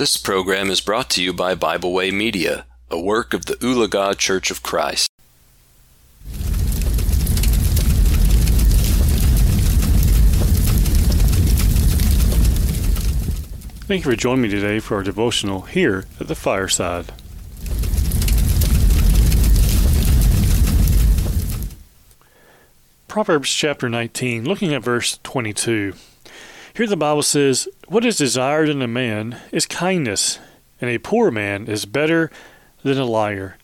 This program is brought to you by Bible Way Media, a work of the Ulaga Church of Christ. Thank you for joining me today for our devotional here at the fireside. Proverbs chapter 19, looking at verse 22. Here the Bible says, What is desired in a man is kindness, and a poor man is better than a liar.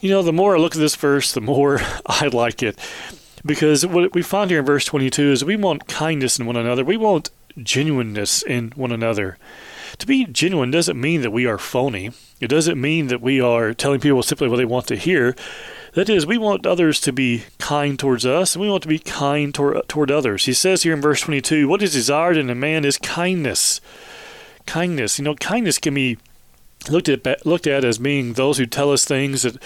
You know, the more I look at this verse, the more I like it. Because what we find here in verse 22 is we want kindness in one another. We want genuineness in one another. To be genuine doesn't mean that we are phony. It doesn't mean that we are telling people simply what they want to hear. That is, we want others to be kind towards us, and we want to be kind toward, toward others. He says here in verse 22 what is desired in a man is kindness. Kindness. You know, kindness can be looked at looked at as being those who tell us things that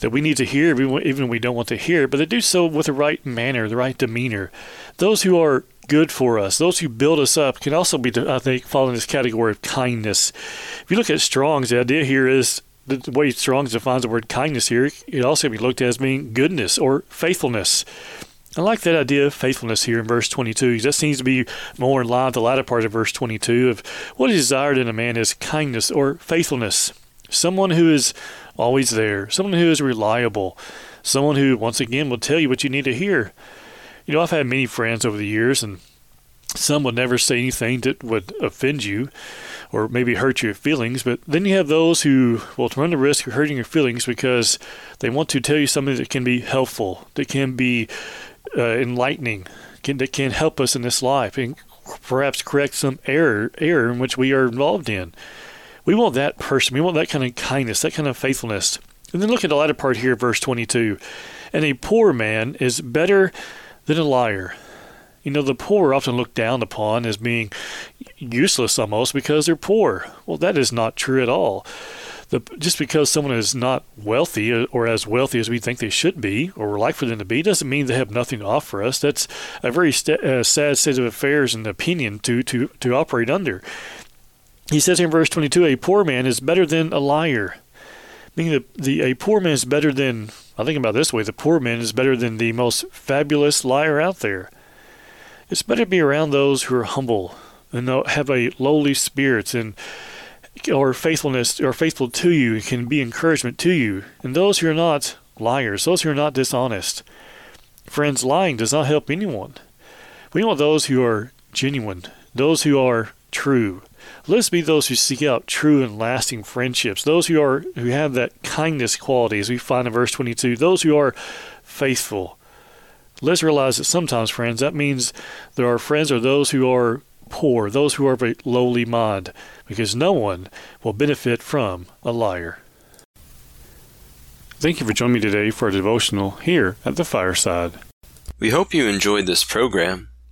that we need to hear, even when we don't want to hear, but they do so with the right manner, the right demeanor. Those who are good for us, those who build us up, can also be, I think, fall in this category of kindness. If you look at Strong's, the idea here is the way Strong's defines the word kindness here, it also can be looked at as being goodness or faithfulness. I like that idea of faithfulness here in verse 22. because That seems to be more in line with the latter part of verse 22 of what is desired in a man is kindness or faithfulness. Someone who is always there, someone who is reliable, someone who, once again, will tell you what you need to hear. You know, I've had many friends over the years, and some would never say anything that would offend you or maybe hurt your feelings, but then you have those who will run the risk of hurting your feelings because they want to tell you something that can be helpful, that can be uh, enlightening, can, that can help us in this life, and perhaps correct some error error in which we are involved in. We want that person. We want that kind of kindness, that kind of faithfulness. And then look at the latter part here, verse 22. And a poor man is better than a liar. You know, the poor are often looked down upon as being useless almost because they're poor. Well, that is not true at all. The, just because someone is not wealthy or as wealthy as we think they should be or like for them to be doesn't mean they have nothing to offer us. That's a very st- uh, sad state of affairs and opinion to, to, to operate under. He says here in verse 22 a poor man is better than a liar. Meaning the, the a poor man is better than, I think about this way, the poor man is better than the most fabulous liar out there. It's better to be around those who are humble and have a lowly spirit and or faithfulness or faithful to you can be encouragement to you. And those who are not liars, those who are not dishonest. Friends, lying does not help anyone. We want those who are genuine, those who are true. Let us be those who seek out true and lasting friendships, those who are who have that kindness quality, as we find in verse 22, those who are faithful, Let's realize that sometimes, friends, that means there are friends are those who are poor, those who are of a lowly mind, because no one will benefit from a liar. Thank you for joining me today for a devotional here at the fireside. We hope you enjoyed this program.